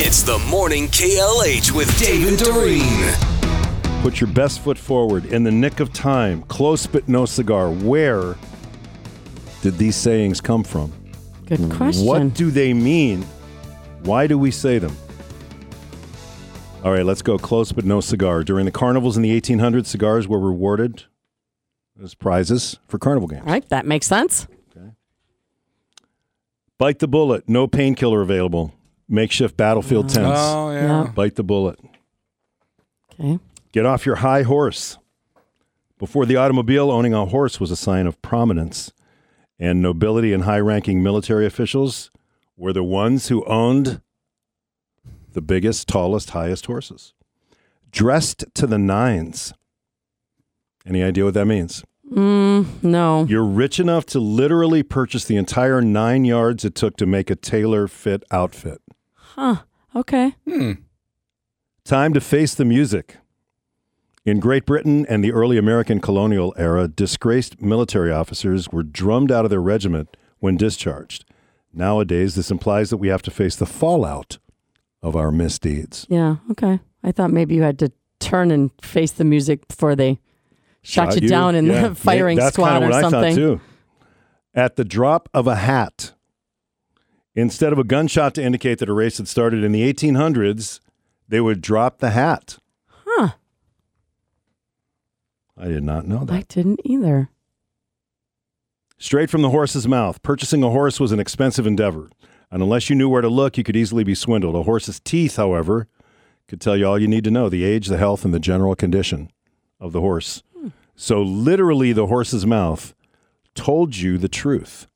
It's the morning KLH with David Doreen. Put your best foot forward in the nick of time. Close but no cigar. Where did these sayings come from? Good question. What do they mean? Why do we say them? All right, let's go close but no cigar. During the carnivals in the 1800s, cigars were rewarded as prizes for carnival games. All right, that makes sense. Okay. Bite the bullet. No painkiller available. Makeshift battlefield tents. Oh yeah. Yeah. Bite the bullet. Okay. Get off your high horse. Before the automobile, owning a horse was a sign of prominence, and nobility and high ranking military officials were the ones who owned the biggest, tallest, highest horses. Dressed to the nines. Any idea what that means? Mm, no. You're rich enough to literally purchase the entire nine yards it took to make a tailor fit outfit. Huh. Okay. Hmm. Time to face the music. In Great Britain and the early American colonial era, disgraced military officers were drummed out of their regiment when discharged. Nowadays, this implies that we have to face the fallout of our misdeeds. Yeah. Okay. I thought maybe you had to turn and face the music before they shot, you, down in Yeah. the firing That's squad or something. I thought too. At the drop of a hat, instead of a gunshot to indicate that a race had started in the 1800s, they would drop the hat. Huh. I did not know that. I didn't either. Straight from the horse's mouth, purchasing a horse was an expensive endeavor. And unless you knew where to look, you could easily be swindled. A horse's teeth, however, could tell you all you need to know the age, the health, and the general condition of the horse. Hmm. So, literally, the horse's mouth told you the truth.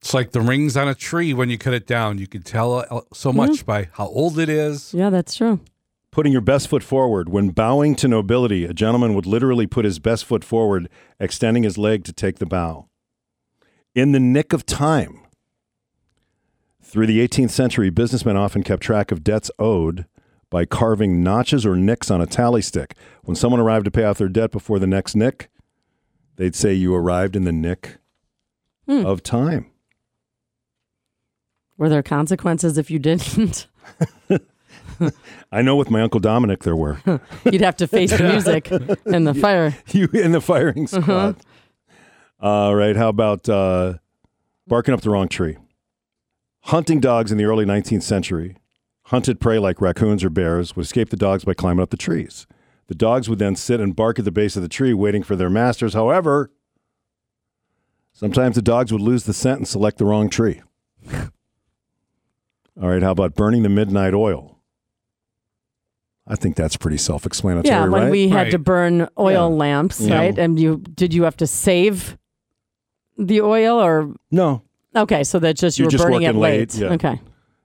It's like the rings on a tree when you cut it down. You can tell uh, so much by how old it is. Yeah, that's true. Putting your best foot forward. When bowing to nobility, a gentleman would literally put his best foot forward, extending his leg to take the bow. In the nick of time. Through the 18th century, businessmen often kept track of debts owed by carving notches or nicks on a tally stick. When someone arrived to pay off their debt before the next nick, they'd say you arrived in the nick Hmm. of time. Were there consequences if you didn't? I know with my uncle Dominic there were. You'd have to face the music and the fire. you in the firing squad. All right. How about uh, barking up the wrong tree? Hunting dogs in the early 19th century hunted prey like raccoons or bears would escape the dogs by climbing up the trees. The dogs would then sit and bark at the base of the tree, waiting for their masters. However, sometimes the dogs would lose the scent and select the wrong tree. All right. How about burning the midnight oil? I think that's pretty self explanatory, Yeah, when right? we had Right. to burn oil Yeah. lamps, Yeah. right? And you did you have to save the oil or no, okay, so that's just you You're were just burning it late. late, yeah. Okay.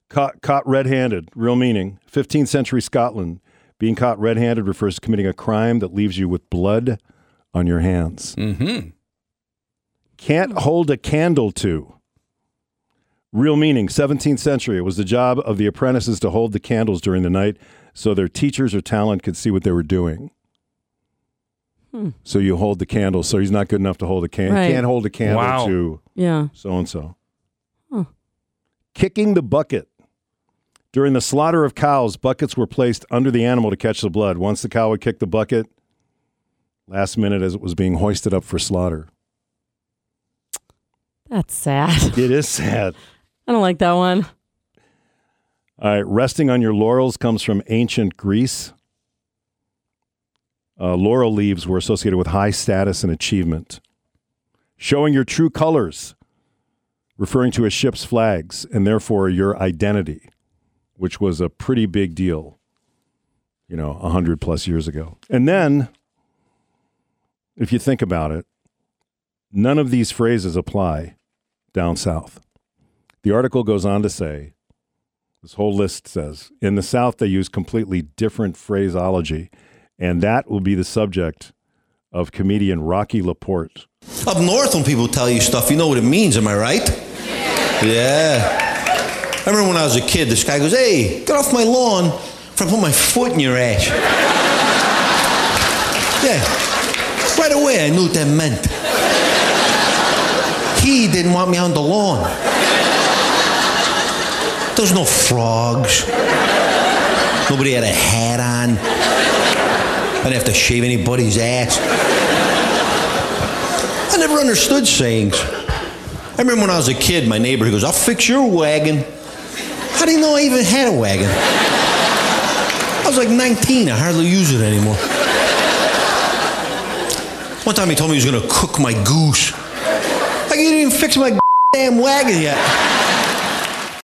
Caught, caught red handed, real meaning. 15th century Scotland. Being caught red handed refers to committing a crime that leaves you with blood on your hands. Mm-hmm. Can't hold a candle to. Real meaning, 17th century. It was the job of the apprentices to hold the candles during the night so their teachers or talent could see what they were doing. Hmm. So you hold the candle. So he's not good enough to hold a candle. Right. Can't hold a candle Wow. to Yeah. so and so. Huh. Kicking the bucket. During the slaughter of cows, buckets were placed under the animal to catch the blood. Once the cow would kick the bucket, last minute as it was being hoisted up for slaughter. That's sad. It is sad. I don't like that one. All right, resting on your laurels comes from ancient Greece. Uh, laurel leaves were associated with high status and achievement. Showing your true colors, referring to a ship's flags, and therefore your identity, which was a pretty big deal, you know, a hundred plus years ago. And then, if you think about it, none of these phrases apply down south. The article goes on to say this whole list says in the South, they use completely different phraseology, and that will be the subject of comedian Rocky Laporte. Up north, when people tell you stuff, you know what it means, am I right? Yeah. I remember when I was a kid, this guy goes, Hey, get off my lawn before I put my foot in your ass. yeah. Right away, I knew what that meant. He didn't want me on the lawn. There was no frogs. Nobody had a hat on. I didn't have to shave anybody's ass. I never understood sayings. I remember when I was a kid, my neighbor, he goes, I'll fix your wagon. How do you know I even had a wagon? I was like 19. I hardly use it anymore. One time he told me he was to cook my goose. Like, you didn't even fix my damn wagon yet.